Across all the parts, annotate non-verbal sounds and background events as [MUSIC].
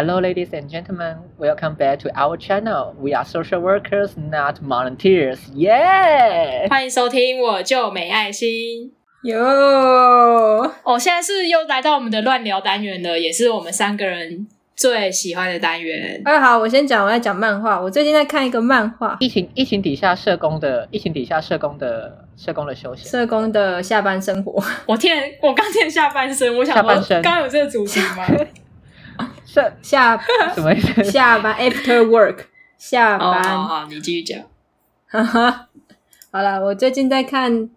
Hello, ladies and gentlemen. Welcome back to our channel. We are social workers, not volunteers. Yeah! 欢迎收听，我就没爱心。哟，哦，现在是又来到我们的乱聊单元了，也是我们三个人最喜欢的单元。哎，好，我先讲，我在讲漫画。我最近在看一个漫画，疫情疫情底下社工的疫情底下社工的社工的休闲。社工的下班生活。我天，我刚听下半身，我想说下半身刚刚有这个主题吗？[LAUGHS] 社 [LAUGHS] 下什么意思？下班 after work 下哦，班。好好，你继续讲。哈哈，好了，我最近在看，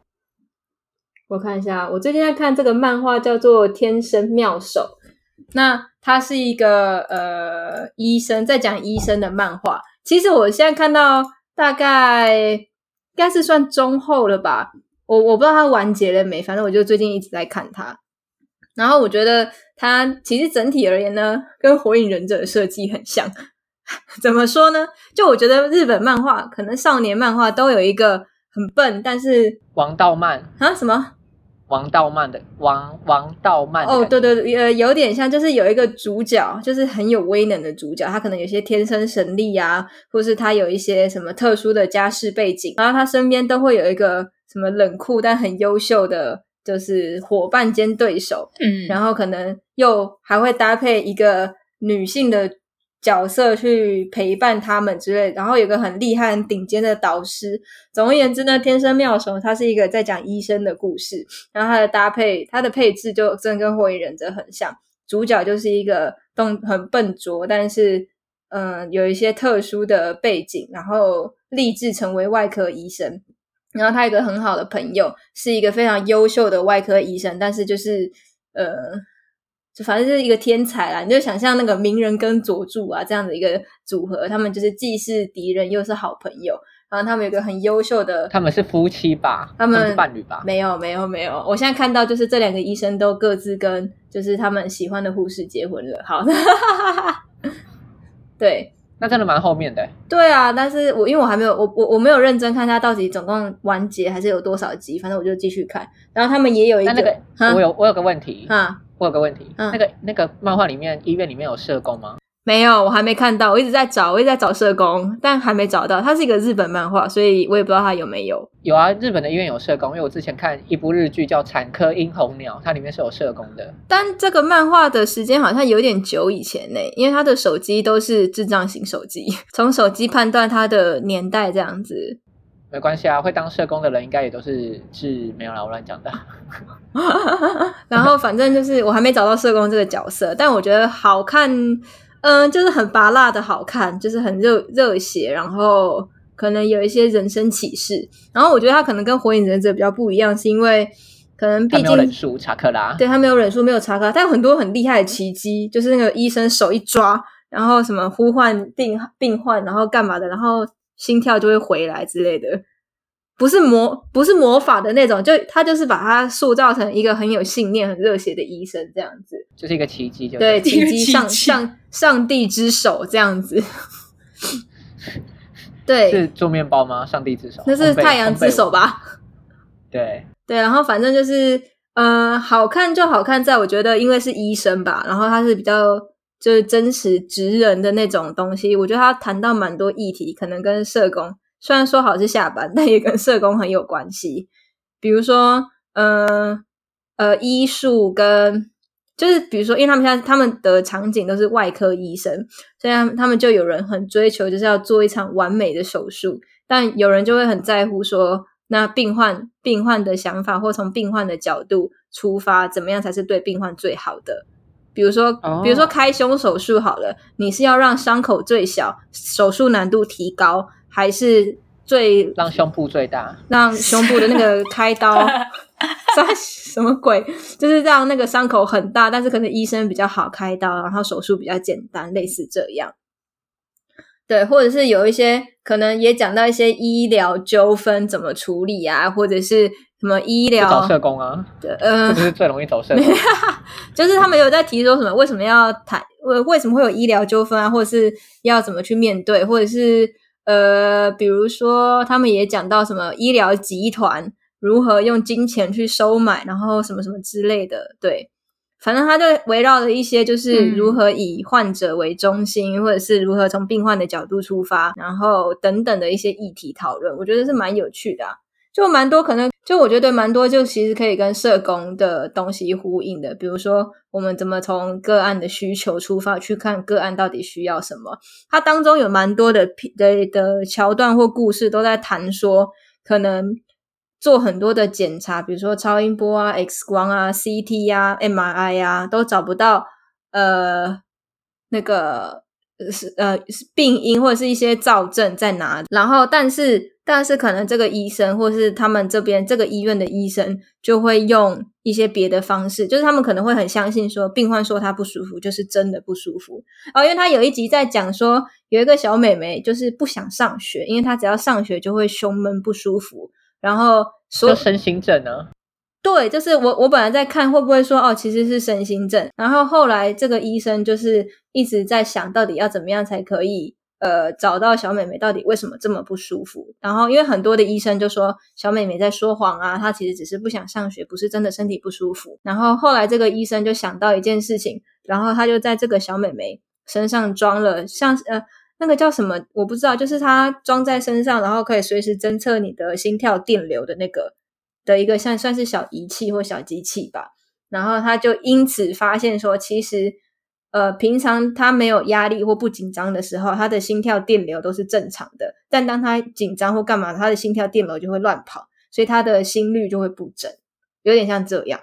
我看一下，我最近在看这个漫画叫做《天生妙手》。那它是一个呃医生在讲医生的漫画。其实我现在看到大概应该是算中后了吧，我我不知道它完结了没，反正我就最近一直在看它。然后我觉得它其实整体而言呢，跟《火影忍者》的设计很像。[LAUGHS] 怎么说呢？就我觉得日本漫画，可能少年漫画都有一个很笨，但是王道漫，啊什么王道漫的王王道漫哦，对对对，呃，有点像，就是有一个主角，就是很有威能的主角，他可能有些天生神力啊，或是他有一些什么特殊的家世背景，然后他身边都会有一个什么冷酷但很优秀的，就是伙伴兼对手，嗯，然后可能又还会搭配一个女性的角色去陪伴他们之类，然后有个很厉害、很顶尖的导师。总而言之呢，《天生妙手》它是一个在讲医生的故事，然后它的搭配、它的配置就真的跟《火影忍者》很像。主角就是一个动很笨拙，但是嗯、呃有一些特殊的背景，然后立志成为外科医生。然后他有一个很好的朋友，是一个非常优秀的外科医生，但是就是呃，就反正就是一个天才啦。你就想象那个鸣人跟佐助啊这样的一个组合，他们就是既是敌人又是好朋友。然后他们有一个很优秀的，他们是夫妻吧？他们是伴侣吧？没有没有没有，我现在看到就是这两个医生都各自跟就是他们喜欢的护士结婚了。好，[LAUGHS] 对那真的蛮后面的。对啊，但是我因为我还没有我我我没有认真看它到底总共完结还是有多少集，反正我就继续看。然后他们也有一个那那个我有我有个问题，啊我有个问题，嗯那个那个漫画里面医院里面有社工吗？没有，我还没看到，我一直在找，我一直在找社工，但还没找到。它是一个日本漫画，所以我也不知道它有没有。有啊，日本的医院有社工，因为我之前看一部日剧叫《产科樱红鸟》，它里面是有社工的。但这个漫画的时间好像有点久以前呢，因为他的手机都是智障型手机，[LAUGHS] 从手机判断他的年代这样子。没关系啊，会当社工的人应该也都是是没有啦，我乱讲的。[LAUGHS] 然后反正就是我还没找到社工这个角色，但我觉得好看，嗯、就是很拔辣的好看，就是很热热血，然后可能有一些人生启示。然后我觉得他可能跟火影忍者比较不一样，是因为可能他没有毕竟忍术查克拉，对他没有忍术，没有查克拉，但有很多很厉害的奇迹，就是那个医生手一抓，然后什么呼唤病病患，然后干嘛的，然后心跳就会回来之类的。不是魔，不是魔法的那种，就他就是把他塑造成一个很有信念、很热血的医生这样子。就是一个奇迹就对，奇迹 [LAUGHS] 上上上帝之手这样子。对，是做面包吗？上帝之手，那是太阳之手？吧？对，对，然后反正就是，呃，好看就好看，在我觉得因为是医生吧，然后他是比较就是真实直人的那种东西，我觉得他谈到蛮多议题，可能跟社工虽然说好是下班，但也跟社工很有关系。比如说，呃呃，医术跟就是比如说，因为他们现在他们的场景都是外科医生，所以他们就有人很追求就是要做一场完美的手术，但有人就会很在乎说，那病患病患的想法或从病患的角度出发，怎么样才是对病患最好的？比如说，哦比如说开胸手术好了，你是要让伤口最小，手术难度提高，还是最让胸部最大。让胸部的那个开刀，啥 [LAUGHS] 什么鬼？就是让那个伤口很大，但是可能医生比较好开刀，然后手术比较简单，类似这样。对，或者是有一些可能也讲到一些医疗纠纷怎么处理啊，或者是什么医疗找疗社工啊，对，呃这不，是最容易走社工。[LAUGHS] 就是他们有在提说什么为什么要谈，为为什么会有医疗纠纷啊，或者是要怎么去面对，或者是呃，比如说他们也讲到什么医疗集团如何用金钱去收买，然后什么什么之类的，对，反正他就围绕着一些就是嗯如何以患者为中心，或者是如何从病患的角度出发，然后等等的一些议题讨论，我觉得是蛮有趣的啊。就蛮多可能，就我觉得蛮多，就其实可以跟社工的东西呼应的。比如说，我们怎么从个案的需求出发去看个案到底需要什么。它当中有蛮多的的的桥段或故事都在谈说，可能做很多的检查，比如说超音波啊、X 光啊、CT 啊、MRI 啊，都找不到呃那个是呃病因或者是一些躁症在哪。然后，但是但是可能这个医生或是他们这边这个医院的医生就会用一些别的方式，就是他们可能会很相信说，病患说他不舒服就是真的不舒服。哦，因为他有一集在讲说，有一个小妹妹就是不想上学，因为她只要上学就会胸闷不舒服，然后说就身心症啊，对，就是我我本来在看会不会说哦其实是身心症，然后后来这个医生就是一直在想到底要怎么样才可以呃找到小妹妹到底为什么这么不舒服，然后因为很多的医生就说小妹妹在说谎啊，她其实只是不想上学，不是真的身体不舒服。然后后来这个医生就想到一件事情，然后他就在这个小妹妹身上装了像呃。那个叫什么？我不知道，就是它装在身上，然后可以随时侦测你的心跳电流的那个的一个像算是小仪器或小机器吧。然后他就因此发现说，其实呃，平常他没有压力或不紧张的时候，他的心跳电流都是正常的。但当他紧张或干嘛，他的心跳电流就会乱跑，所以他的心率就会不整，有点像这样。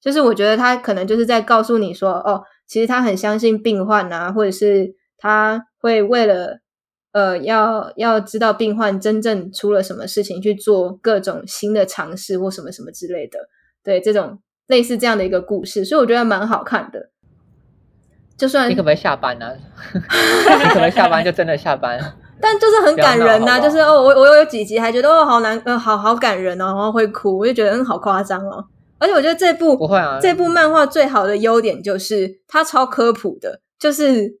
就是我觉得他可能就是在告诉你说，哦，其实他很相信病患啊，或者是他会为了呃要要知道病患真正出了什么事情，去做各种新的尝试或什么什么之类的。对，这种类似这样的一个故事，所以我觉得蛮好看的。就算你可不可以下班呢、啊？[LAUGHS] 你可不可以下班就真的下班？[LAUGHS] 但就是很感人呐、不要闹好不好就是哦，我我有几集还觉得哦好难，呃，好好感人哦，然后会哭，我就觉得嗯好夸张哦。而且我觉得这部不会啊，这部漫画最好的优点就是它超科普的，就是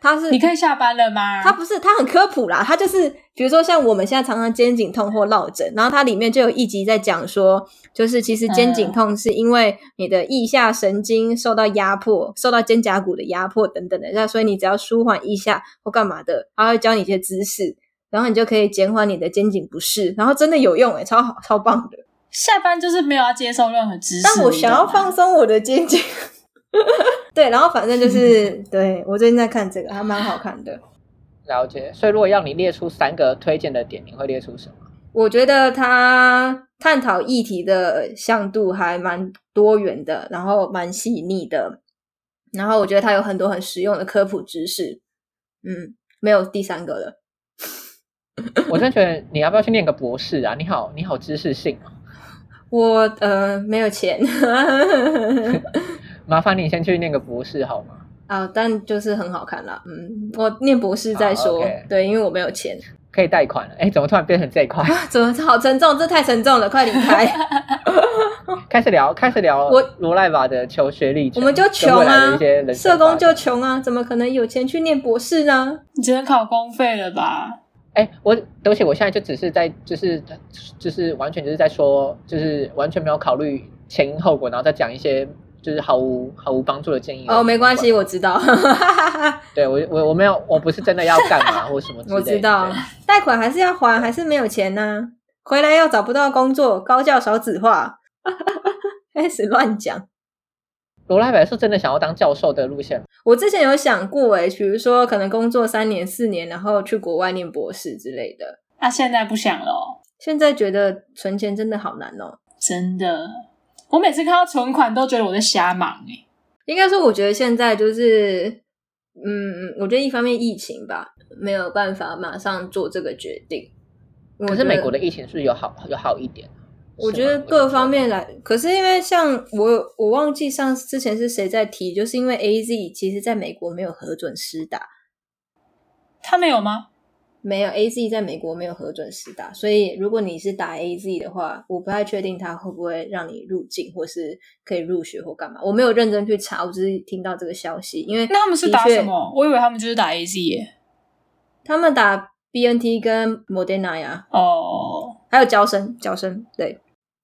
它是你可以下班了吗？他不是他很科普啦，他就是比如说像我们现在常常肩颈痛或落枕，然后它里面就有一集在讲说，就是其实肩颈痛是因为你的腋下神经受到压迫，受到肩胛骨的压迫等等的，那所以你只要舒缓一下或干嘛的，它会教你一些姿势，然后你就可以减缓你的肩颈不适，然后真的有用诶、超好超棒的。下班就是没有要接受任何知识，但我想要放松我的肩颈。[LAUGHS] 对，然后反正就是，[LAUGHS] 对我最近在看这个，还蛮好看的。了解。所以如果要你列出三个推荐的点，你会列出什么？我觉得他探讨议题的向度还蛮多元的，然后蛮细腻的，然后我觉得他有很多很实用的科普知识。嗯，没有第三个了。[LAUGHS] 我真的觉得你要不要去念个博士啊？你好，你好知识性哦。我呃没有钱麻烦你先去念个博士好吗？啊，但就是很好看啦。嗯，我念博士再好说。对，因为我没有钱。可以贷款了。哎，怎么突然变成这一块？怎么好沉重？这太沉重了，快离开。[LAUGHS] 开始聊，开始聊我罗赖瓦的求学历程，我们就穷啊一些人，社工就穷啊，怎么可能有钱去念博士呢？你只能考公费了吧？哎，我而且，我现在就只是在就是就是完全就是在说，就是完全没有考虑前因后果，然后再讲一些就是毫无毫无帮助的建议。哦，没关系，我知道，[LAUGHS] 对我我我没有，我不是真的要干嘛或什么之 [LAUGHS] 类的。我知道对，贷款还是要还，还是没有钱呢、回来又找不到工作，高教少子化，[LAUGHS] 开始乱讲。罗赖白是真的想要当教授的路线，我之前有想过，诶，比如说可能工作三年、四年，然后去国外念博士之类的。那、现在不想了哦，现在觉得存钱真的好难哦。真的。我每次看到存款都觉得我在瞎忙哎、应该说，我觉得现在就是，嗯，我觉得一方面疫情吧，没有办法马上做这个决定。可是美国的疫情是不是有好有好一点？我觉得各方面来，可是因为像我，我忘记上之前是谁在提，就是因为 A Z 其实在美国没有核准施打，他没有吗？没有 A Z 在美国没有核准施打，所以如果你是打 A Z 的话，我不太确定它会不会让你入境或是可以入学或干嘛。我没有认真去查，我只是听到这个消息，因为那他们是打什？么？我以为他们就是打 A Z 耶。他们打 B N T 跟 Moderna 呀，哦，还有交生，交生对。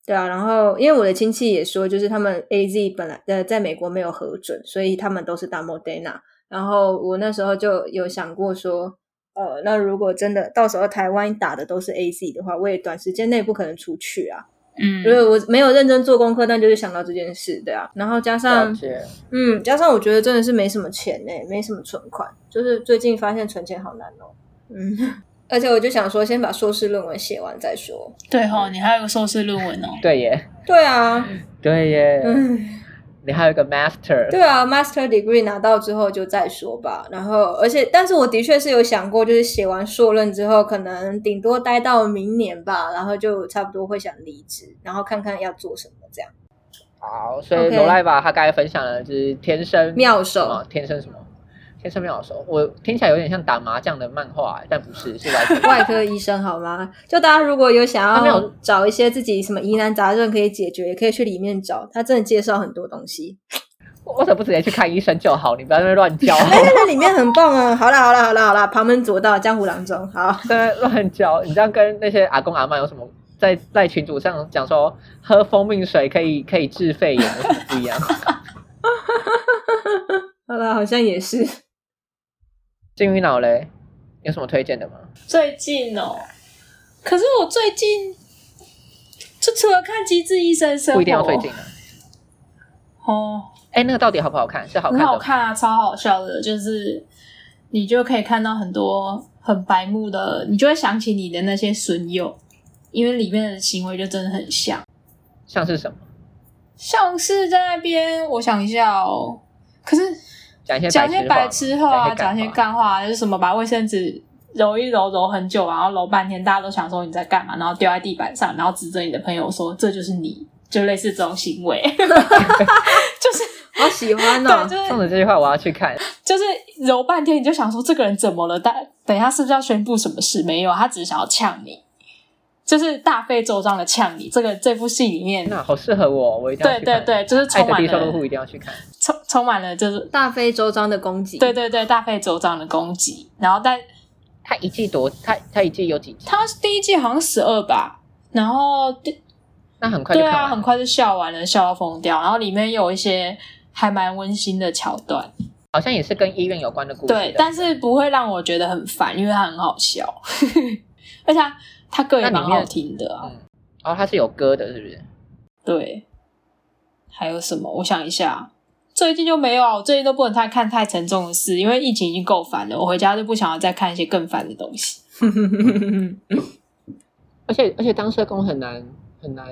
对啊，然后因为我的亲戚也说，就是他们 A Z 本来呃在美国没有核准，所以他们都是打 Moderna。然后我那时候就有想过说，呃，那如果真的到时候台湾打的都是 A Z 的话，我也短时间内不可能出去啊。嗯因为我没有认真做功课，但就是想到这件事，对啊。然后加上。嗯，加上我觉得真的是没什么钱呢、没什么存款，就是最近发现存钱好难哦。嗯，[LAUGHS] 而且我就想说，先把硕士论文写完再说。对哦，你还有个硕士论文哦。对耶，对啊，对耶，嗯，你还有一个 master，对啊，master degree 拿到之后就再说吧。然后，而且，但是我的确是有想过，就是写完硕论之后，可能顶多待到明年吧，然后就差不多会想离职，然后看看要做什么这样。好，所以罗赖吧，他刚才分享的就是天生妙手。啊天生什么天生妙手，我听起来有点像打麻将的漫画，但不是，是外科 [LAUGHS] 外科医生好吗？就大家如果有想要找一些自己什么疑难杂症可以解决，也可以去里面找，他真的介绍很多东西。为什么不直接去看医生就好？你不要在那边乱教，哎，[LAUGHS] 那里面很棒啊！好啦好啦好啦好啦，旁门左道，江湖郎中，好。在那乱教，你这样跟那些阿公阿妈有什么？在在群组上讲说喝蜂蜜水可以可以治肺炎，有什么不一样？[LAUGHS] 好啦，好像也是。金鱼脑嘞，有什么推荐的吗？最近哦，可是我最近就除了看《机智医生生活》，不一定要最近啊。哦，哎，那个到底好不好看？是好看很的，好看啊，超好笑的，就是你就可以看到很多很白目的，你就会想起你的那些损友，因为里面的行为就真的很像，像是什么？像是在那边，我想一下哦，可是讲一些讲一些白白痴话啊，讲些干话，就是什么把卫生纸揉一揉揉很久，然后揉半天，大家都想说你在干嘛，然后丢在地板上，然后指着你的朋友说这就是你，就类似这种行为，[LAUGHS] 就是好喜欢哦对，就！是冲着这句话，我要去看。就是揉半天，你就想说这个人怎么了？但等一下是不是要宣布什么事？没有，他只是想要呛你，就是大费周章的呛你。这个这部戏里面，那好适合我，我一定要对去看。对对，就是爱充满的低收入户了一定要去看。充充满了就是大费周章的攻击。对对对大费周章的攻击。然后但他一季多，他他一季有几集？他第一季好像十二吧，然后第那很快就对啊。很快就笑完了，笑到疯掉。然后里面有一些还蛮温馨的桥段，好像也是跟医院有关的故事的。对，但是不会让我觉得很烦，因为它很好笑，[LAUGHS] 而且他他歌也蛮好听的啊。嗯，然后它是有歌的，是不是？对，还有什么？我想一下，最近就没有啊。我最近都不能太看太沉重的事，因为疫情已经够烦了。我回家就不想要再看一些更烦的东西。[LAUGHS] 而且而且当社工很难很难，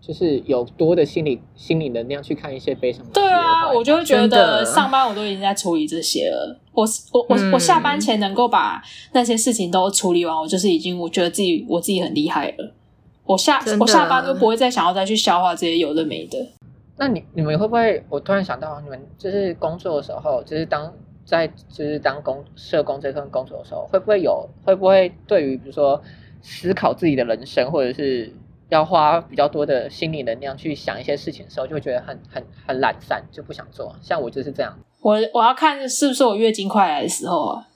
就是有多的心理心理能量去看一些悲伤的。对啊，我就会觉得上班我都已经在处理这些了。我我我、嗯我下班前能够把那些事情都处理完，我就是已经我觉得自己我自己很厉害了。我下我下班都不会再想要再去消化这些有的没的。那你你们会不会？我突然想到，你们就是工作的时候，就是当在就是当工社工这份工作的时候，会不会有会不会对于比如说思考自己的人生，或者是要花比较多的心理能量去想一些事情的时候，就会觉得很很很懒散，就不想做。像我就是这样。我我要看是不是我月经快来的时候啊。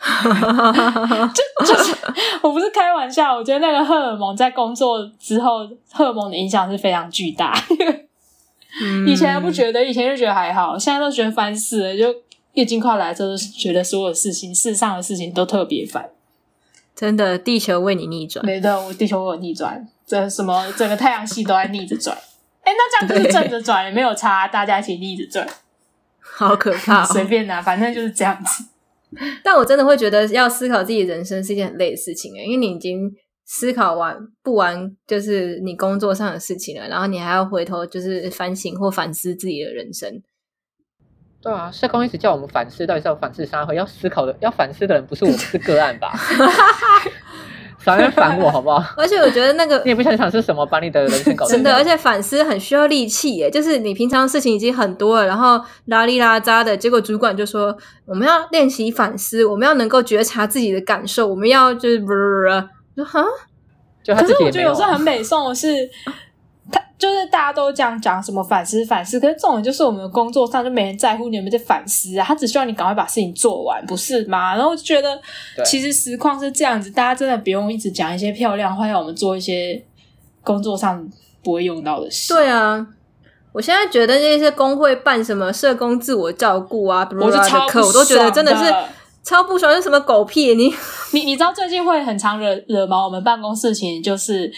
[LAUGHS] 就就是，我不是开玩笑，我觉得那个荷尔蒙在工作之后，荷尔蒙的影响是非常巨大。以前还不觉得，以前就觉得还好，现在都觉得烦死了。就月经快来之后，就觉得所有事情、世上的事情都特别烦。真的，地球为你逆转。没错，我地球我逆转，这什么整个太阳系都在逆着转。[LAUGHS] 哎，那这样就是正着转也没有差，大家一起逆着转，好可怕、哦！随便拿，反正就是这样子。[LAUGHS] 但我真的会觉得要思考自己人生是一件很累的事情欸，因为你已经思考完不完，就是你工作上的事情了，然后你还要回头就是反省或反思自己的人生。对啊，社工一直叫我们反思，到底是要反思啥？要思考的，要反思的人不是我，是个案吧？少在那边烦我好不好？[LAUGHS] 而且我觉得那个你也不想想是什么，把你的人生搞 [LAUGHS] 真的，而且反思很需要力气耶。就是你平常事情已经很多了，然后拉里拉扎的，结果主管就说我们要练习反思，我们要能够觉察自己的感受，我们要就是不 [LAUGHS] 说哈，就他可是我。觉得有时候很美颂的是，他就是大家都这样讲什么反思反思，可是这种就是我们的工作上就没人在乎你有没有在反思啊，他只需要你赶快把事情做完，不是吗？然后我就觉得其实实况是这样子，大家真的不用一直讲一些漂亮话，要我们做一些工作上不会用到的事。对啊，我现在觉得那些工会办什么社工自我照顾啊，我是超课，我都觉得真的是的超不爽，是什么狗屁？你 [LAUGHS] 你你知道最近会很常惹惹毛我们办公室，情就是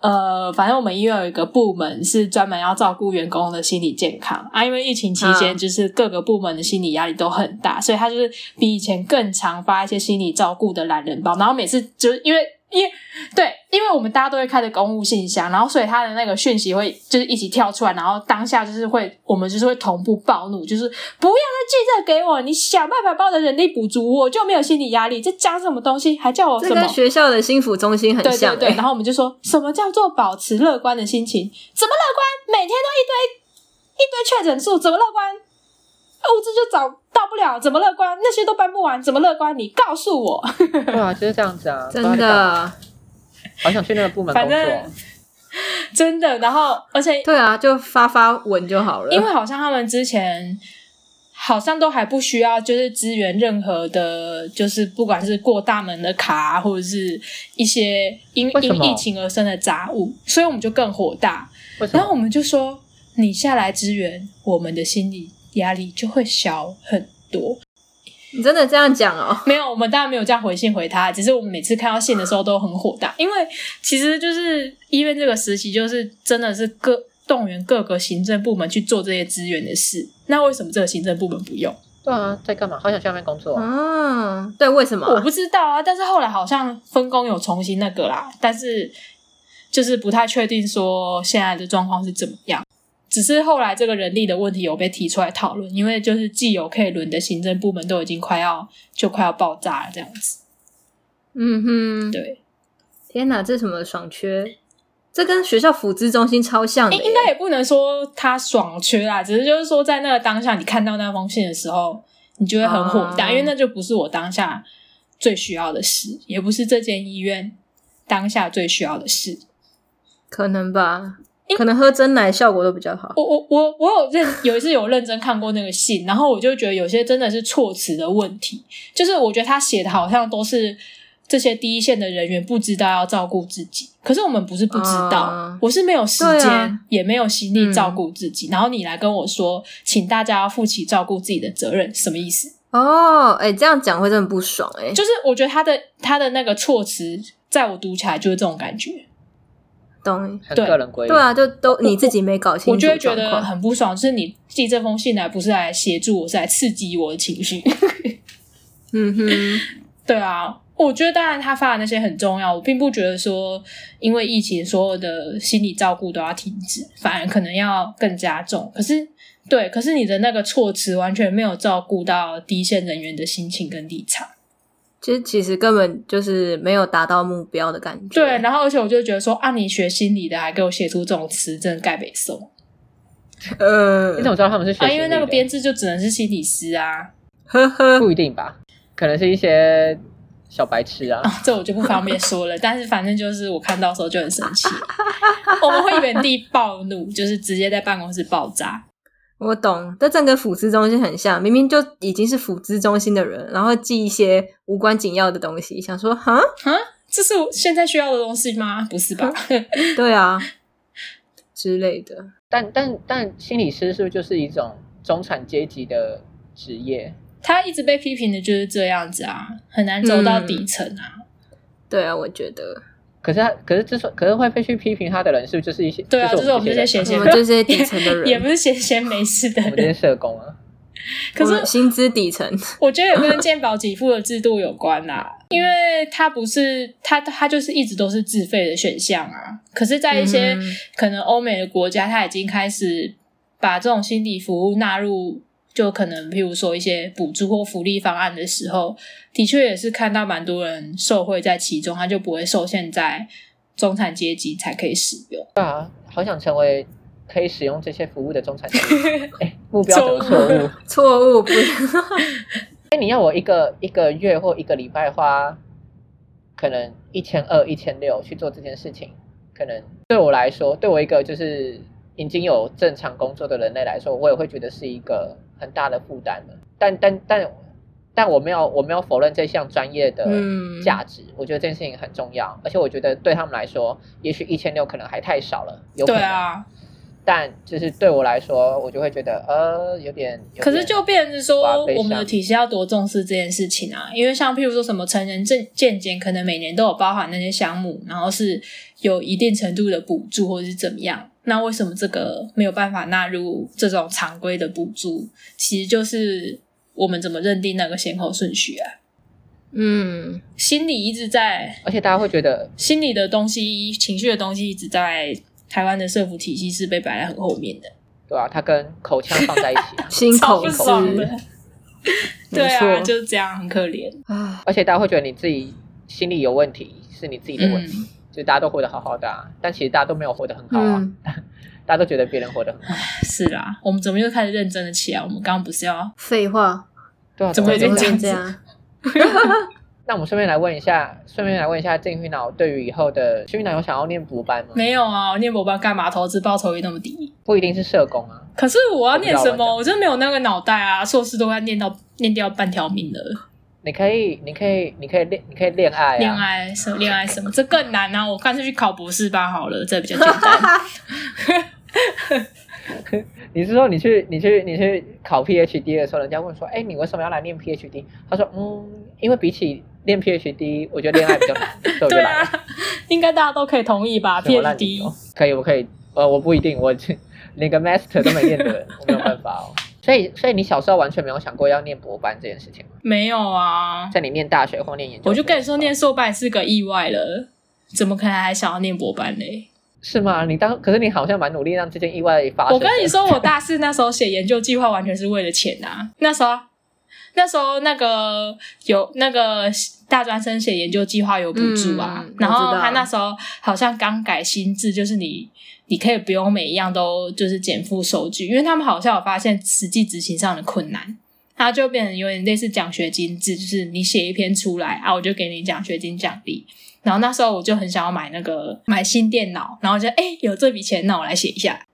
呃，反正我们医院有一个部门是专门要照顾员工的心理健康啊，因为疫情期间嗯就是各个部门的心理压力都很大，所以他就是比以前更常发一些心理照顾的懒人包，然后每次就是因为。因为对，因为我们大家都会开着公务信箱，然后所以他的那个讯息会就是一起跳出来，然后当下就是会我们就是会同步暴怒，就是不要再寄这个给我，你想办法把我的人力补足，我就没有心理压力。这讲什么东西，还叫我什么这跟？学校的心辅中心很对像、对对，对然后我们就说什么叫做保持乐观的心情？怎么乐观？每天都一堆一堆确诊数，怎么乐观？物资就找到不了，怎么乐观？那些都搬不完，怎么乐观？你告诉我。对啊，就是这样子啊，[LAUGHS] 真的，好想去那个部门工作。反 [LAUGHS] 正真的，然后而且对啊，就发发文就好了。因为好像他们之前好像都还不需要，就是支援任何的，就是不管是过大门的卡，或者是一些因因疫情而生的杂物，所以我们就更火大。然后我们就说，你下来支援，我们的心理压力就会小很多。你真的这样讲哦？[LAUGHS] 没有，我们当然没有这样回信回他，只是我们每次看到信的时候都很火大，因为其实就是医院这个实习，就是真的是各动员各个行政部门去做这些资源的事。那为什么这个行政部门不用？对啊，在干嘛？好想去外面工作啊。嗯，对，为什么啊？我不知道啊，但是后来好像分工有重新那个啦，但是就是不太确定说现在的状况是怎么样。只是后来这个人力的问题有被提出来讨论，因为就是既有可以轮的行政部门都已经快要就快要爆炸了这样子。嗯哼，对，天哪，这什么爽缺？这跟学校辅资中心超像的耶，应应该也不能说他爽缺啦，只是就是说在那个当下，你看到那封信的时候，你就会很火大，哦因为那就不是我当下最需要的事，也不是这间医院当下最需要的事。可能吧，可能喝真奶效果都比较好。我我我我有认有一次有认真看过那个信，然后我就觉得有些真的是措辞的问题，就是我觉得他写的好像都是这些第一线的人员不知道要照顾自己，可是我们不是不知道，啊我是没有时间、啊也没有心力嗯照顾自己，然后你来跟我说，请大家要负起照顾自己的责任，什么意思？哦，哎、这样讲会真的不爽哎、就是我觉得他的他的那个措辞，在我读起来就是这种感觉，懂？很对个人归因。对啊，就都你自己没搞清楚我就会觉得很不爽，就是你寄这封信来不是来协助我，是来刺激我的情绪。[LAUGHS] 嗯哼，[LAUGHS] 对啊，我觉得当然他发的那些很重要，我并不觉得说因为疫情所有的心理照顾都要停止，反而可能要更加重。可是对，可是你的那个措辞完全没有照顾到第一线人员的心情跟立场。其实其实根本就是没有达到目标的感觉。对，然后而且我就觉得说啊，你学心理的还给我写出这种词，真的盖北宋呃你怎么知道他们是学啊，心理的？因为那个编制就只能是心理师啊，呵呵，不一定吧，可能是一些小白痴啊。这我就不方便说了。但是反正就是我看到的时候就很生气，我们会原地暴怒，就是直接在办公室爆炸。我懂，这真跟辅资中心很像，明明就已经是辅资中心的人，然后寄一些无关紧要的东西，想说哈，哈，这是我现在需要的东西吗？不是吧？[LAUGHS] 对啊之类的。但但但心理师是不是就是一种中产阶级的职业？他一直被批评的就是这样子啊，很难走到底层啊。对啊，我觉得可是他，可是之所可是会被去批评他的人，是不是就是一些？对啊，就就是是我们这些人闲闲我们这些底层的人 [LAUGHS] 也不是闲闲没事的人我们这些。社工啊，可是薪资底层，我觉得也跟健保给付的制度有关啦，因为它不是它它就是一直都是自费的选项啊。可是，在一些嗯可能欧美的国家，它已经开始把这种心理服务纳入，就可能譬如说一些补助或福利方案的时候，的确也是看到蛮多人受惠在其中，他就不会受限在中产阶级才可以使用。对啊，好想成为可以使用这些服务的中产阶级。哎，目标怎么错误？错误不哎，你要我一个一个月或一个礼拜花可能一千二、一千六去做这件事情，可能对我来说，对我一个就是已经有正常工作的人类来说，我也会觉得是一个很大的负担了。但但但但我没有我没有否认这项专业的嗯价值，我觉得这件事情很重要，而且我觉得对他们来说，也许一千六可能还太少了，有可能。对啊，但就是对我来说，我就会觉得呃有点。有点可是就变成说，我们的体系要多重视这件事情啊，因为像譬如说什么成人证健检，可能每年都有包含那些项目，然后是有一定程度的补助或者是怎么样。那为什么这个没有办法纳入这种常规的补助？其实就是我们怎么认定那个先后顺序啊？嗯，心理一直在而且大家会觉得，心理的东西、情绪的东西，一直在台湾的社服体系是被摆在很后面的，对啊、它跟口腔放在一起啊，[LAUGHS] 心口吃爽的。对啊，就是这样，很可怜。啊，而且大家会觉得你自己心里有问题，是你自己的问题，嗯就是大家都活得好好的、啊，但其实大家都没有活得很好啊，嗯，[LAUGHS] 大家都觉得别人活得很好，是啦，我们怎么又开始认真了起来？我们刚刚不是要废话，对啊，怎么会变会这样？[LAUGHS] 那我们顺便来问一下，顺便来问一下郑玉脑对于以后的郑玉脑有想要念补班吗？没有啊？我念博班干嘛？投资报酬率那么低？不一定是社工啊，可是我要念什么？我真没有那个脑袋啊！硕士都快念到念掉半条命了，你可以，你可以，你可以恋，你可以恋爱啊，恋爱什么恋爱什么，这更难啊！我干脆去考博士班好了，这比较简单。[LAUGHS] 你是说你去你去你去考 PhD 的时候，人家问说，哎，你为什么要来念 PhD？他说，嗯，因为比起念 PhD，我觉得恋爱比较难，所以我就对来了。啊，应该大家都可以同意吧？PhD 可以，我可以，呃，我不一定，我连个 master 都没念的人，我没有办法哦。所以，所以你小时候完全没有想过要念博班这件事情吗？没有啊？在你念大学或念研究我就跟你说，念硕班是个意外了，怎么可能还想要念博班嘞？是吗？你当可是你好像蛮努力让这件意外发生。我跟你，说，我大四那时候写研究计划，完全是为了钱啊！那时候，那时候那个有那个大专生写研究计划有补助啊，嗯然后他那时候好像刚改新制，就是你你可以不用每一样都就是减负收据，因为他们好像有发现实际执行上的困难。它就变成有点类似奖学金制，就是你写一篇出来啊，我就给你奖学金奖励。然后那时候我就很想要买那个买新电脑，然后就哎、有这笔钱，那我来写一下。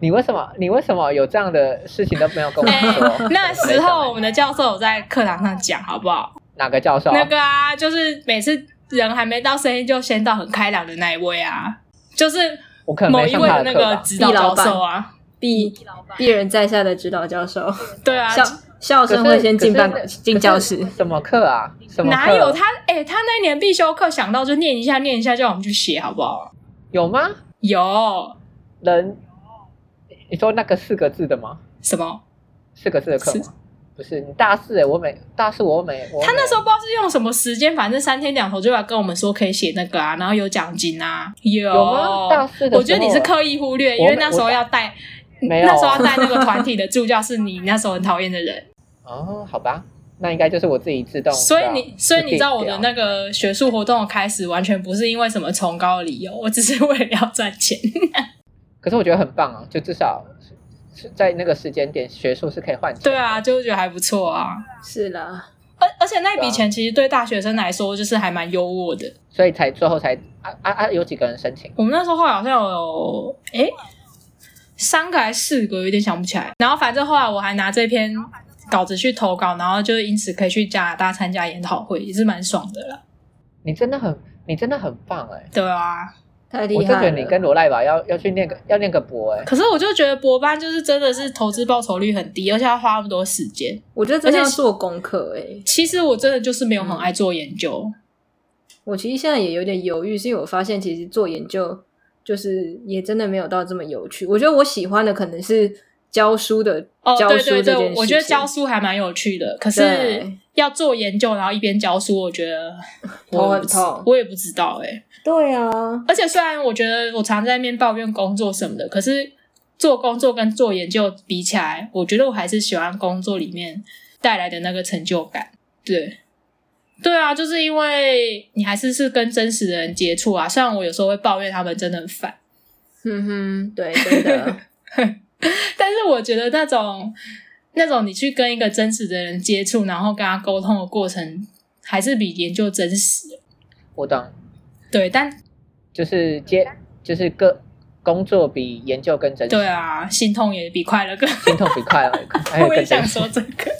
你为什么你为什么有这样的事情都没有跟我哎说？[LAUGHS] 那时候我们的教授有在课堂上讲，好不好？哪个教授？那个啊，就是每次人还没到，声音就先到很开朗的那一位啊，就是我可能某一位的那个。指导教授啊，鄙鄙人在下的指导教授，[LAUGHS] 对啊，笑笑声会先进办可是进教室什么课啊？什么哪有他？哎、他那年必修课想到就念一下，念一下，叫我们去写，好不好？有吗？有人，你说那个四个字的吗？什么？四个字的课吗？不是，你大四哎，我每大四我每我他那时候候不知道是用什么时间，反正三天两头就来跟我们说可以写那个啊，然后有奖金啊，有。有吗大四的我觉得你是刻意忽略，因为那时候要带，没有那时候要带那个团体的助教是你那时候很讨厌的人，[LAUGHS] 哦，好吧，那应该就是我自己自动。所以你所以你知道我的那那个学术活动的开始，完全不是因为什么崇高的理由，我只是为了要赚钱。可是我觉得很棒啊，就至少是是在那个时间点，学术是可以换钱。对啊，，就觉得还不错啊。是啦，而而且那笔钱其实对大学生来说就是还蛮优渥的。所以才最后才啊啊啊，有几个人申请？我们那时候好像有诶三个还是四个，有点想不起来。然后反正后来我还拿这篇稿子去投稿，然后就因此可以去加拿大参加研讨会，也是蛮爽的啦。你真的很，你真的很棒哎、对啊，太厉我就觉。得你跟罗赖吧要要去念个要念个博哎、可是我就觉得博班就是真的是投资报酬率很低，而且要花那么多时间。我觉得真的要而且做功课欸、其实我真的就是没有很爱做研究。我其实现在也有点犹豫，是因为我发现其实做研究就是也真的没有到这么有趣。我觉得我喜欢的可能是教书的哦，教对对对我觉得教书还蛮有趣的，可是要做研究，然后一边教书，我觉得 [LAUGHS] 头我很痛。我也不知道哎、对啊，而且虽然我觉得我常在那边抱怨工作什么的，可是做工作跟做研究比起来，我觉得我还是喜欢工作里面带来的那个成就感。对，对啊，就是因为你还是是跟真实的人接触啊。虽然我有时候会抱怨他们真的很烦，嗯哼，对，真的，[LAUGHS] [LAUGHS] 但是我觉得那种那种你去跟一个真实的人接触，然后跟他沟通的过程，还是比研究真实。我懂，对，但就是接就是个工作比研究更真实，对啊，心痛也比快乐更。心痛比快乐，[LAUGHS] 我也。想说这个。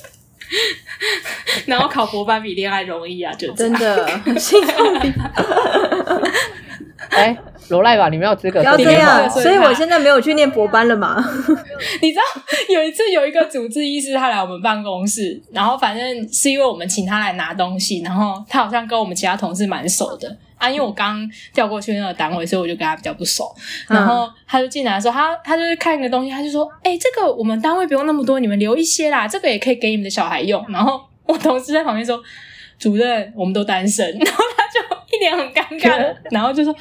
[LAUGHS] 然后考博班比恋爱容易啊，就真。的，心痛你哎，罗赖吧，你没有资格不要这样，所以我现在没有去念博班了嘛。[LAUGHS] 你知道有一次有一个主治医师他来我们办公室，然后反正是因为我们请他来拿东西，然后他好像跟我们其他同事蛮熟的啊，因为我刚调过去那个单位，所以我就跟他比较不熟。然后他就进来的时候，他他就是看一个东西，他就说：“哎、这个我们单位不用那么多，你们留一些啦，这个也可以给你们的小孩用。”然后我同事在旁边说：“主任，我们都单身。”然后他就一脸很尴尬的，然后就说：“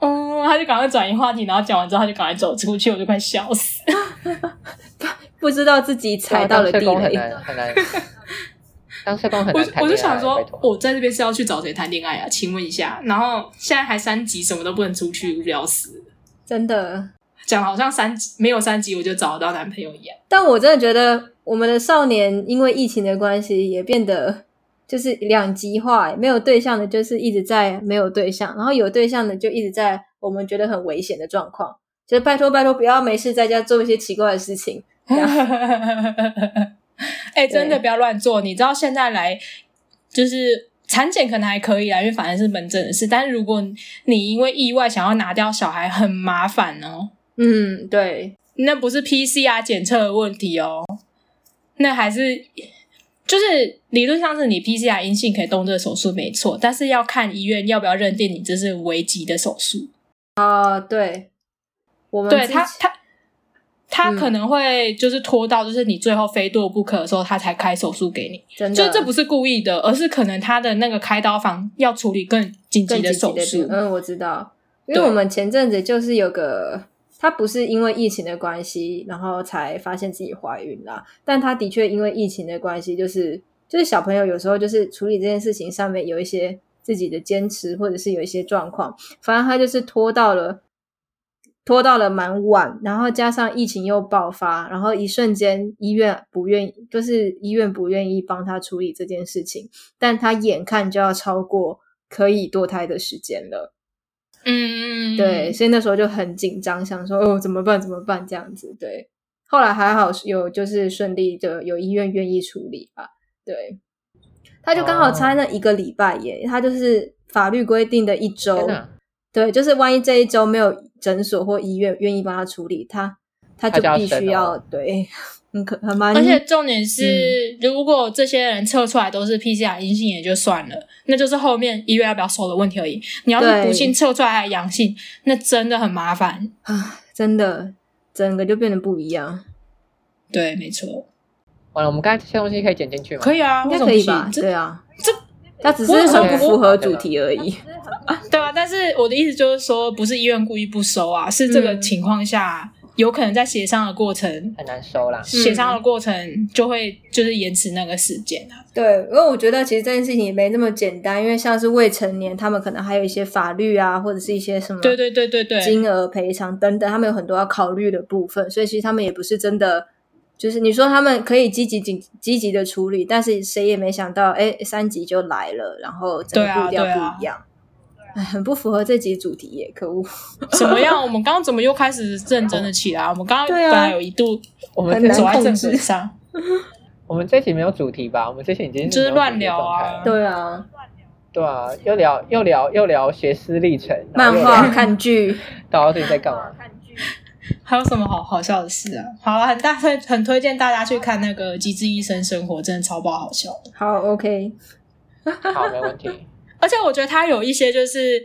嗯。”他就赶快转移话题，然后讲完之后他就赶快走出去，我就快笑死。[LAUGHS] 不知道自己踩到了地雷，很难，当社工很我难我我就想说，我在这边是要去找谁谈恋爱啊？请问一下，然后现在还三级，什么都不能出去，无聊死。真的。讲好像三级没有三级我就找得到男朋友一样。但我真的觉得我们的少年因为疫情的关系，也变得就是两极化，没有对象的，就是一直在没有对象，然后有对象的就一直在我们觉得很危险的状况。就是拜托拜托，不要没事在家做一些奇怪的事情。[LAUGHS] [LAUGHS] 哎、真的不要乱做。你知道现在来就是产检可能还可以啦，因为反正是门诊的事。但是如果你因为意外想要拿掉小孩，很麻烦哦。嗯，对，那不是 PCR 检测的问题哦，那还是就是理论上是你 PCR 阴性可以动这个手术没错，但是要看医院要不要认定你这是危急的手术。啊、对，我们对他他他嗯可能会就是拖到就是你最后非做不可的时候，他才开手术给你。真的就这不是故意的，而是可能他的那个开刀房要处理更紧急的更紧急的手术。嗯，我知道，因为我们前阵子就是有个，她不是因为疫情的关系，然后才发现自己怀孕啦，但她的确因为疫情的关系，就是就是小朋友有时候就是处理这件事情上面有一些自己的坚持，或者是有一些状况，反正她就是拖到了。拖到了蛮晚，然后加上疫情又爆发，然后一瞬间医院不愿意，就是医院不愿意帮她处理这件事情，但她眼看就要超过可以堕胎的时间了，嗯，对，所以那时候就很紧张，想说哦怎么办怎么办这样子，对。后来还好有就是顺利的有医院愿意处理吧，对。他就刚好差那一个礼拜耶，他就是法律规定的一周对，就是万一这一周没有诊所或医院愿意帮他处理，他他他就必须要对，很可很蛮，而且重点是，嗯如果这些人测出来都是 PCR 阴性也就算了，那就是后面医院要不要收的问题而已。你要是对不幸测出来还阳性，那真的很麻烦。啊，真的整个就变得不一样，对，没错，完了，我们刚才这些东西可以剪进去吗？可以啊，应该可以吧？这对啊，这他只是很不符合主题而已。[LAUGHS] 对啊，但是我的意思就是说，不是医院故意不收啊，是这个嗯情况下、有可能在协商的过程，很难收啦。协商的过程就会就是延迟那个时间啊。对，因为我觉得其实这件事情也没那么简单，因为像是未成年，他们可能还有一些法律啊，或者是一些什么对对对对对，金额赔偿等等，他们有很多要考虑的部分，所以其实他们也不是真的，就是你说他们可以积极积积极的处理，但是谁也没想到，哎，三级就来了，然后整个步调不一样，哎、很不符合这集主题耶，可恶，怎么样？我们刚刚怎么又开始认真的起来？我们刚刚本来有一度我们很难这走在正控制轨上，[LAUGHS] 我们这期没有主题吧？我们这期已经就是乱聊啊对啊，对啊，又聊又聊又聊学思历程，[LAUGHS] 漫画看剧，大家最近在干嘛？看剧还有什么好好笑的事啊？好啊，很大推很推荐大家去看那个《机智医生生活》，真的超爆好笑的。好，OK，好，没问题。而且我觉得他有一些就是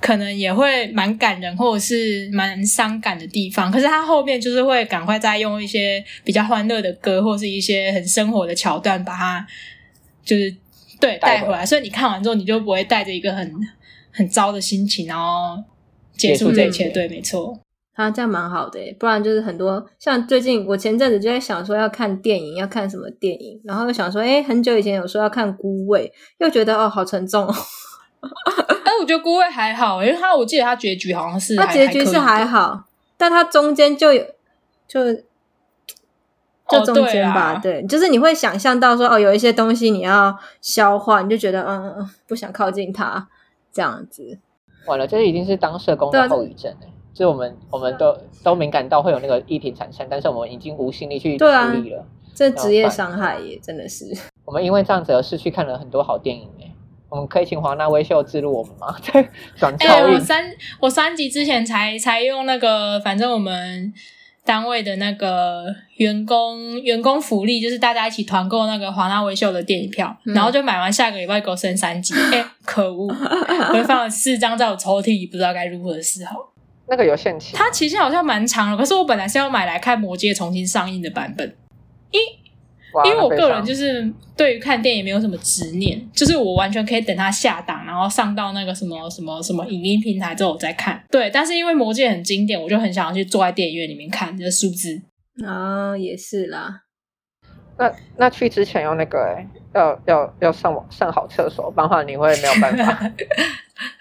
可能也会蛮感人，或者是蛮伤感的地方，可是他后面就是会赶快再用一些比较欢乐的歌，或是一些很生活的桥段，把它就是对带回来。所以你看完之后，你就不会带着一个很很糟的心情，然后结束。这一切对，没错。啊，这样蛮好的耶，不然就是很多像最近我前阵子就在想说要看电影，要看什么电影，然后又想说，哎，很久以前有说要看《孤味》，又觉得哦好沉重哦，[LAUGHS] 哎，我觉得孤味还好，因为他我记得他结局好像是他结局是还，好，但他中间就有就就哦中间吧，对对，就是你会想象到说哦，有一些东西你要消化，你就觉得嗯嗯嗯不想靠近他这样子，完了，这已经是当社工的后遗症了。就是我们我们都都敏感到会有那个议题产生，但是我们已经无心力去处对啊理了。这职业伤害也真的是，[LAUGHS] 我们因为这样子而失去看了很多好电影哎。我们可以请华纳微秀记录我们吗？[LAUGHS] 对，转哎、超运。我三我三集之前才才用那个，反正我们单位的那个员工员工福利，就是大家一起团购那个华纳微秀的电影票，嗯然后就买完下个礼拜给我升三级。[LAUGHS] 哎、可恶！我就放了四张在我抽屉里，不知道该如何是好。那个有限期，它期限好像蛮长的，可是我本来是要买来看《魔戒》重新上映的版本。因因为我个人就是对于看电影没有什么执念，就是我完全可以等它下档，然后上到那个什么什么什么影音平台之后我再看。对，但是因为《魔戒》很经典，我就很想要去坐在电影院里面看，就是数字。啊，也是啦。那那去之前要那个哎、要要要上网上好厕所，不然的话你会没有办法。[LAUGHS]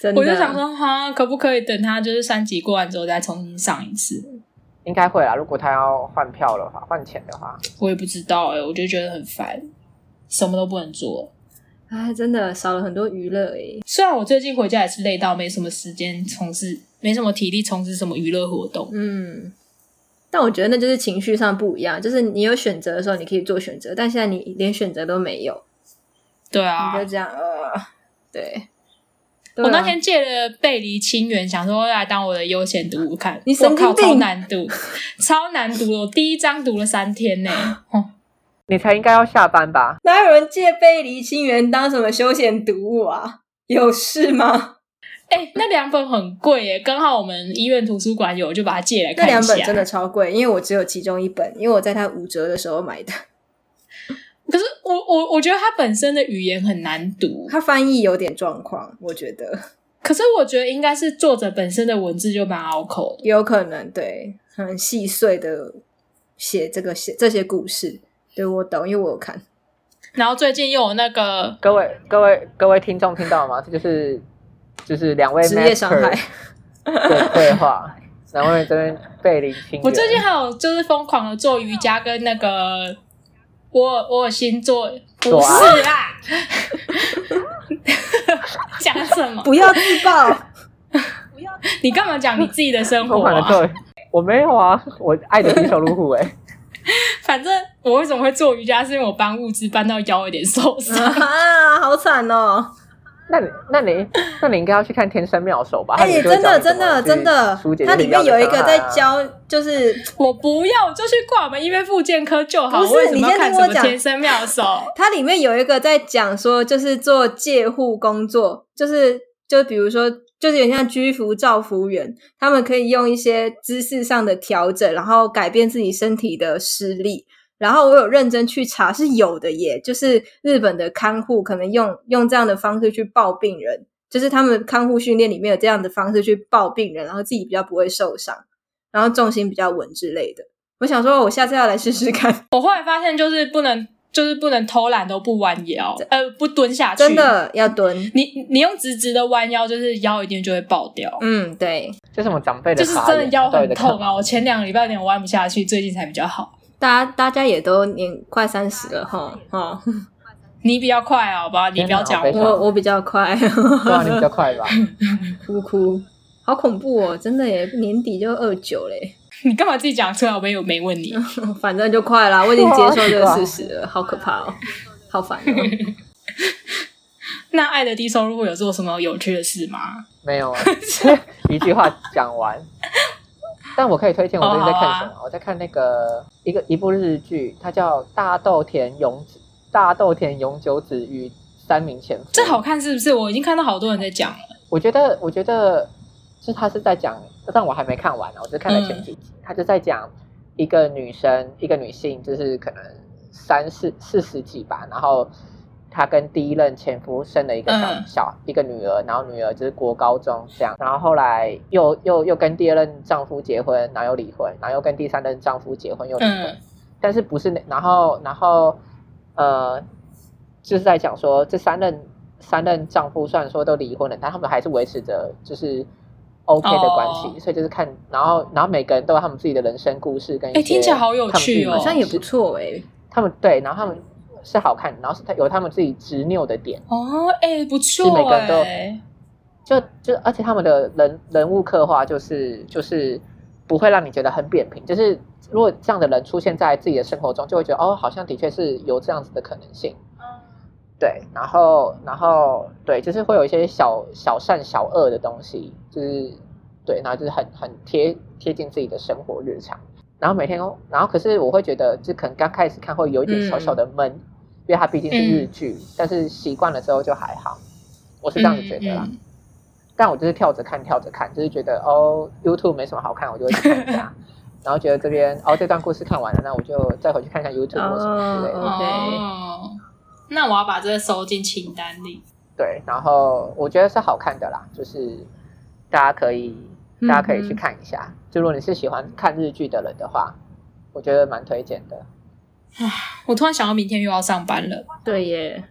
真的，我就想说，哈，可不可以等他就是三级过完之后再重新上一次？应该会啦，如果他要换票的话，换钱的话，我也不知道哎、我就觉得很烦，什么都不能做。哎，真的少了很多娱乐哎。虽然我最近回家也是累到没什么时间从事，没什么体力从事什么娱乐活动。嗯，但我觉得那就是情绪上不一样，就是你有选择的时候，你可以做选择，但现在你连选择都没有，对啊你，就这样呃，对。我那天借了《背离清源》，想说来当我的悠闲读物看。你神经超难读，超难读的！我第一章读了三天呢。哦你才应该要下班吧？哪有人借《背离清源》当什么休闲读物啊？有事吗？[LAUGHS] 哎、那两本很贵耶，刚好我们医院图书馆有，我就把它借来那看一下。两本真的超贵，因为我只有其中一本，因为我在它五折的时候买的。可是我我我觉得它本身的语言很难读，它翻译有点状况，我觉得可是我觉得应该是作者本身的文字就蛮拗口的。有可能对很细碎的写这个写这些故事。对我懂，因为我有看。然后最近又有那个各位各位各位听众听到了吗？这就是就是两位职业伤害的对话，两位这边背离清源。我最近还有就是疯狂的做瑜伽，跟那个我我有星座不做是啦，[LAUGHS] 讲什么？不要自爆，[LAUGHS] 你干嘛讲你自己的生活、啊？疯狂的做，我没有啊，我爱的是小路虎哎。[LAUGHS] 反正我为什么会做瑜伽，是因为我搬物资搬到腰有点受伤。啊，好惨哦！那你那你那你应该要去看《天生妙手》吧？哎、真的真的真的它里面有一个在教，就是 [LAUGHS] 我不要，就去挂我们医院复健科就好。不是我为什么要看什么你先听我讲天生妙手？[LAUGHS] 它里面有一个在讲说，就是做介护工作，就是就比如说，就是有点像居服照服员，他们可以用一些姿势上的调整，然后改变自己身体的施力。然后我有认真去查，是有的耶，就是日本的看护可能用用这样的方式去抱病人，就是他们看护训练里面有这样的方式去抱病人，然后自己比较不会受伤，然后重心比较稳之类的。我想说，我下次要来试试看。[LAUGHS] 我后来发现，就是不能，就是不能偷懒都不弯腰，呃，不蹲下去。真，的要蹲，你你用直直的弯腰，就是腰一定就会爆掉。嗯，对，就是什么长辈的就是真的腰很痛啊！我前两个礼拜有点弯不下去，最近才比较好。大家大家也都年快三十了哈，哈，[LAUGHS] 你比较快啊，好吧？你不要讲我。我我比较快，对啊，你比较快吧？[LAUGHS] 哭哭，好恐怖哦，真的耶，年底就二九嘞，你干嘛自己讲出来？我没有没问你。[LAUGHS] 反正就快啦，我已经接受这个事实了，好可怕哦，好烦哦。那爱的低收入户有做什么有趣的事吗？没有啊，一句话讲完。但我可以推荐我最近在看什么？哦我在看那个一个一部日剧，它叫《大豆田永子大豆田永久子与三名前夫》。这好看是不是？我已经看到好多人在讲了。我觉得，我觉得是他是在讲，但我还没看完呢，我就看了前几集。他就在讲一个女生，一个女性，就是可能三四四十几吧，然后她跟第一任前夫生了一个小、嗯。小一个女儿，然后女儿就是国高中这样，然后后来又又又跟第二任丈夫结婚，然后又离婚，然后又跟第三任丈夫结婚又离婚，嗯。但是不是那，然后然后呃，就是在讲说这三任三任丈夫虽然说都离婚了，但他们还是维持着就是 OK 的关系，哦。所以就是看，然后然后每个人都有他们自己的人生故事跟一些哎听起来好有趣哦。好像也不错哎，他们对，然后他们是好看，然后是他有他们自己执拗的点，哦，哎、不是错每个人都哎、就就而且他们的人人物刻画就是就是不会让你觉得很扁平。就是如果这样的人出现在自己的生活中，就会觉得哦，好像的确是有这样子的可能性。嗯对，然后然后对，就是会有一些小小善小恶的东西，就是对，然后就是很很贴贴近自己的生活日常。然后每天，然后可是我会觉得，就可能刚开始看会有一点小小的闷，因为它毕竟是日剧，但是习惯了之后就还好。我是这样子觉得啦。但我就是跳着看，跳着看，就是觉得哦，YouTube 没什么好看，我就会去看一下。[LAUGHS] 然后觉得这边哦，这段故事看完了，那我就再回去看看 YouTube 或什么之类的。哦，那我要把这个收进清单里。对，然后我觉得是好看的啦，就是大家可以大家可以去看一下。就如果你是喜欢看日剧的人的话，我觉得蛮推荐的。我突然想到明天又要上班了。对耶。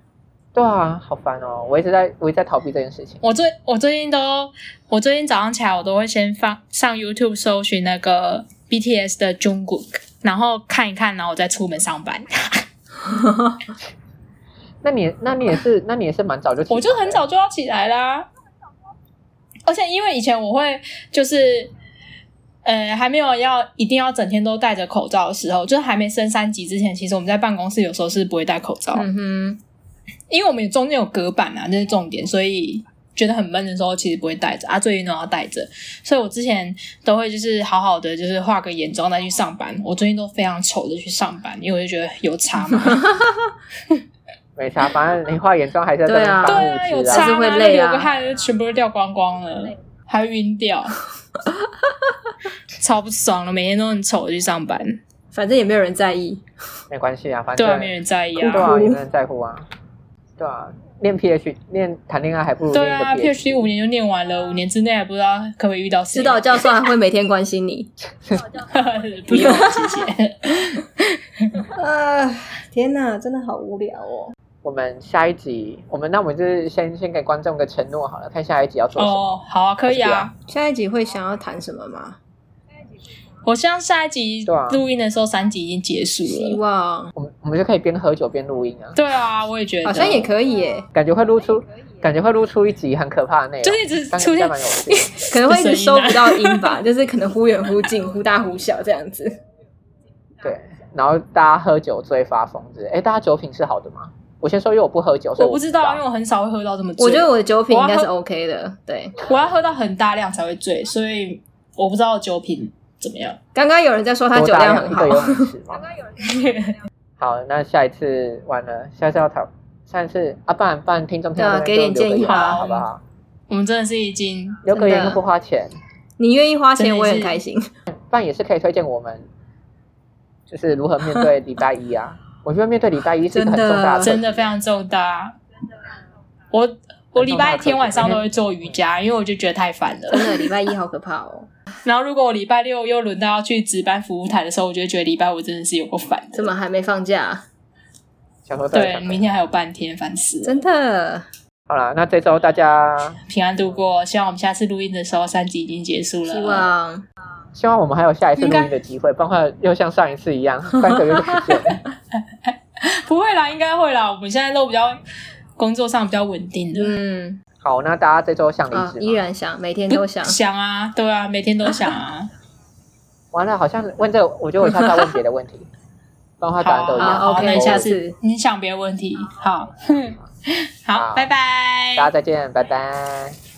对啊，好烦哦！我一直在，我一直在逃避这件事情。我最我最近都，我最近早上起来，我都会先放上 YouTube 搜寻那个 BTS 的 Jungkook，然后看一看，然后我再出门上班。[LAUGHS] 那你，那你也是，那你也是蛮早就起，我就很早就要起来啦。而且因为以前我会就是，呃，还没有要一定要整天都戴着口罩的时候，就是还没升三级之前，其实我们在办公室有时候是不会戴口罩。嗯哼。因为我们中间有隔板啊，这是重点，所以觉得很闷的时候，其实不会戴着啊。最近都要戴着，所以我之前都会就是好好的，就是化个眼妆再去上班。我最近都非常丑的去上班，因为我就觉得有差嘛。[LAUGHS] 没差，反正你化眼妆还是对啊，对啊，有差会累啊，流个汗就全部都掉光光了，还晕掉，[LAUGHS] 超不爽了。每天都很丑的去上班，反正也没有人在意，没关系啊，反正对啊，没人在意啊，对啊，也没人在乎啊。对啊，练 PH 练谈恋爱还不如对啊，PH 五年就念完了，五年之内还不知道可不可以遇到指导教授还会每天关心你。[LAUGHS] 不用谢谢。[LAUGHS] 啊，天哪，真的好无聊哦。我们下一集，我们那我们就是先先给观众个承诺好了，看下一集要做什么。哦，好啊，可以啊。下一集会想要谈什么吗？我希望下一集录音的时候，三集已经结束了。希望我们我们就可以边喝酒边录音啊。对啊，我也觉得好像也可以耶。感觉会录出，感觉会录出一集很可怕的内容，就是一直出现，[LAUGHS] 可能会一直收不到音吧，就是可能忽远忽近，忽大忽小这样子。对，然后大家喝酒醉发疯之类。哎，大家酒品是好的吗？我先说，因为我不喝酒，所以我不知道，因为我很少会喝到这么。我觉得我的酒品应该是 OK 的，对。我要喝到很大量才会醉，所以我不知道酒品。怎么样？刚刚有人在说他酒量很好。刚刚有人。[LAUGHS] 好，那下一次完了，下次要讨，下一次啊，不然不然听众听众给点建议吧，好不好？我们真的是已经留个言又不花钱，你愿意花钱我也很开心。但也是可以推荐我们，就是如何面对礼拜一啊？我觉得面对礼拜一是很重大的，真的非常重大。我我礼拜天晚上都会做瑜伽，因为我就觉得太烦了。真的，礼拜一好可怕哦。[LAUGHS] 然后，如果我礼拜六又轮到要去值班服务台的时候，我就觉得礼拜五真的是有够烦的。怎么还没放假？对，明天还有半天，烦死了。真的。好了，那这周大家平安度过。希望我们下次录音的时候，三集已经结束了。希望，希望我们还有下一次录音的机会，包括又像上一次一样，[LAUGHS] 三个月就不见。[LAUGHS] 不会啦，应该会啦。我们现在都比较工作上比较稳定的。嗯。好，那大家这周想离职依然想，每天都想想啊，对啊，每天都想啊。[LAUGHS] 完了，好像问这，我觉得我下次要问别的问题，不然话答案都一样。OK，那下次你想别的问题，好，[LAUGHS] 好，拜拜，大家再见，拜拜。